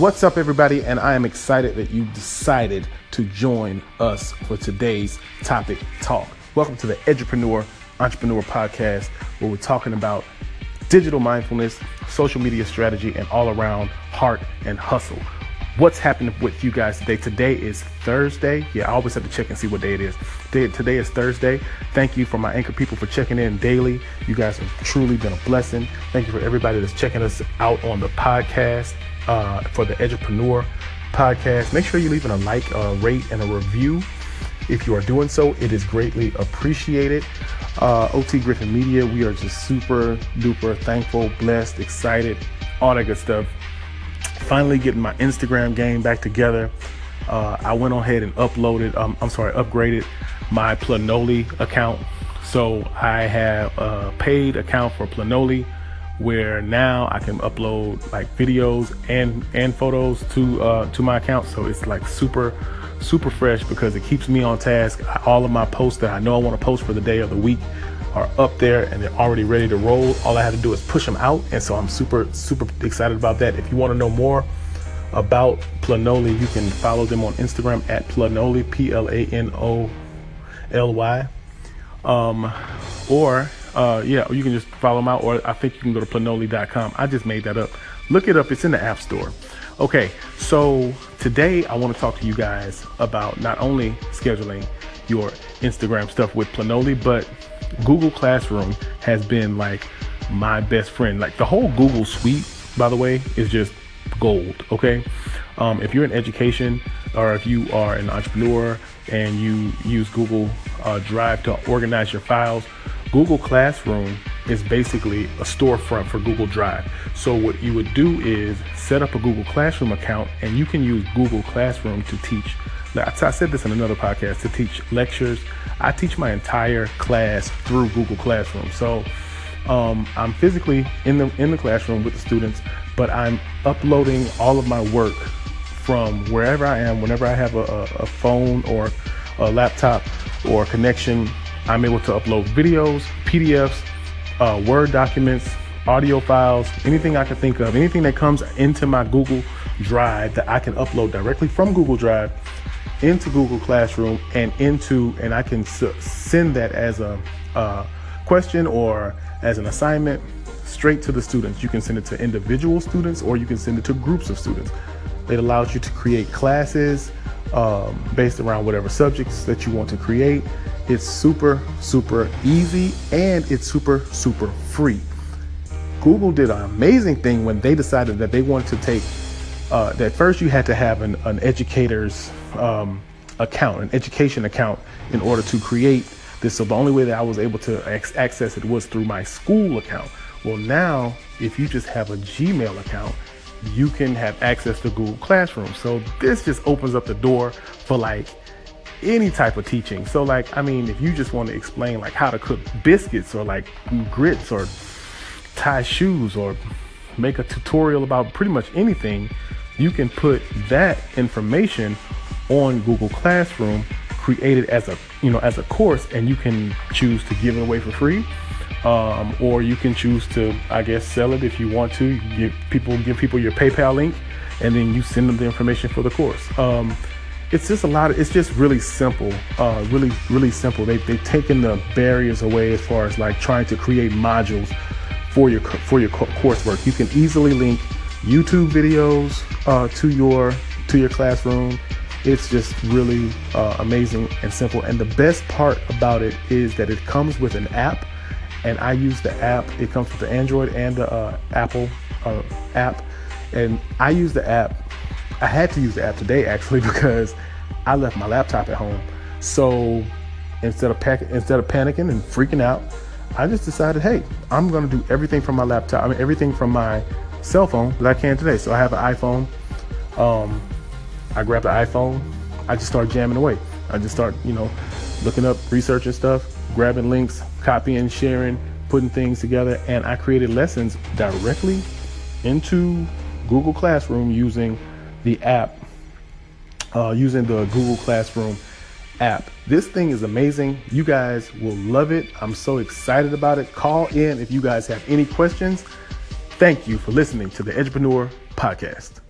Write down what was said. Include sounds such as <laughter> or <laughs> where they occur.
What's up, everybody? And I am excited that you decided to join us for today's topic talk. Welcome to the Edupreneur Entrepreneur Podcast, where we're talking about digital mindfulness, social media strategy, and all around heart and hustle. What's happening with you guys today? Today is Thursday. Yeah, I always have to check and see what day it is. Today, today is Thursday. Thank you for my anchor people for checking in daily. You guys have truly been a blessing. Thank you for everybody that's checking us out on the podcast uh, for the Edupreneur podcast. Make sure you're leaving a like, a rate, and a review. If you are doing so, it is greatly appreciated. Uh, OT Griffin Media, we are just super duper thankful, blessed, excited, all that good stuff. Finally getting my Instagram game back together. Uh, I went on ahead and uploaded, um, I'm sorry, upgraded my Planoly account. So I have a paid account for Planoly where now I can upload like videos and and photos to uh, to my account. So it's like super super fresh because it keeps me on task. All of my posts that I know I want to post for the day of the week are up there and they're already ready to roll. All I have to do is push them out, and so I'm super super excited about that. If you want to know more about Planoly, you can follow them on Instagram at Planoly P L A N O L Y, um, or uh, yeah, you can just follow them out, or I think you can go to planoly.com. I just made that up. Look it up. It's in the App Store. Okay, so today I want to talk to you guys about not only scheduling your Instagram stuff with Planoly, but Google Classroom has been like my best friend. Like the whole Google suite, by the way, is just gold. Okay. Um, if you're in education or if you are an entrepreneur and you use Google uh, Drive to organize your files, Google Classroom is basically a storefront for Google Drive. So what you would do is set up a Google Classroom account and you can use Google Classroom to teach. I said this in another podcast to teach lectures. I teach my entire class through Google Classroom. So um, I'm physically in the in the classroom with the students, but I'm uploading all of my work from wherever I am, whenever I have a, a phone or a laptop or a connection. I'm able to upload videos, PDFs, uh, Word documents, audio files, anything I can think of, anything that comes into my Google Drive that I can upload directly from Google Drive into Google Classroom and into, and I can send that as a, a question or as an assignment straight to the students. You can send it to individual students or you can send it to groups of students. It allows you to create classes um, based around whatever subjects that you want to create. It's super, super easy and it's super, super free. Google did an amazing thing when they decided that they wanted to take uh, that first you had to have an, an educator's um, account, an education account, in order to create this. So the only way that I was able to ex- access it was through my school account. Well, now if you just have a Gmail account, you can have access to Google Classroom. So this just opens up the door for like any type of teaching. So like, I mean, if you just want to explain like how to cook biscuits or like grits or tie shoes or make a tutorial about pretty much anything, you can put that information on Google Classroom, create it as a you know as a course, and you can choose to give it away for free, um, or you can choose to I guess sell it if you want to. Give people give people your PayPal link, and then you send them the information for the course. Um, it's just a lot of it's just really simple uh, really really simple they, they've taken the barriers away as far as like trying to create modules for your for your coursework you can easily link youtube videos uh, to your to your classroom it's just really uh, amazing and simple and the best part about it is that it comes with an app and i use the app it comes with the android and the uh, apple uh, app and i use the app I had to use the app today actually <laughs> because I left my laptop at home. So instead of pack, instead of panicking and freaking out, I just decided, hey, I'm gonna do everything from my laptop. I mean, everything from my cell phone that I can today. So I have an iPhone. Um, I grab the iPhone. I just start jamming away. I just start, you know, looking up, researching stuff, grabbing links, copying, sharing, putting things together, and I created lessons directly into Google Classroom using the app, uh, using the Google Classroom app. This thing is amazing. You guys will love it. I'm so excited about it. Call in if you guys have any questions. Thank you for listening to the Edupreneur Podcast.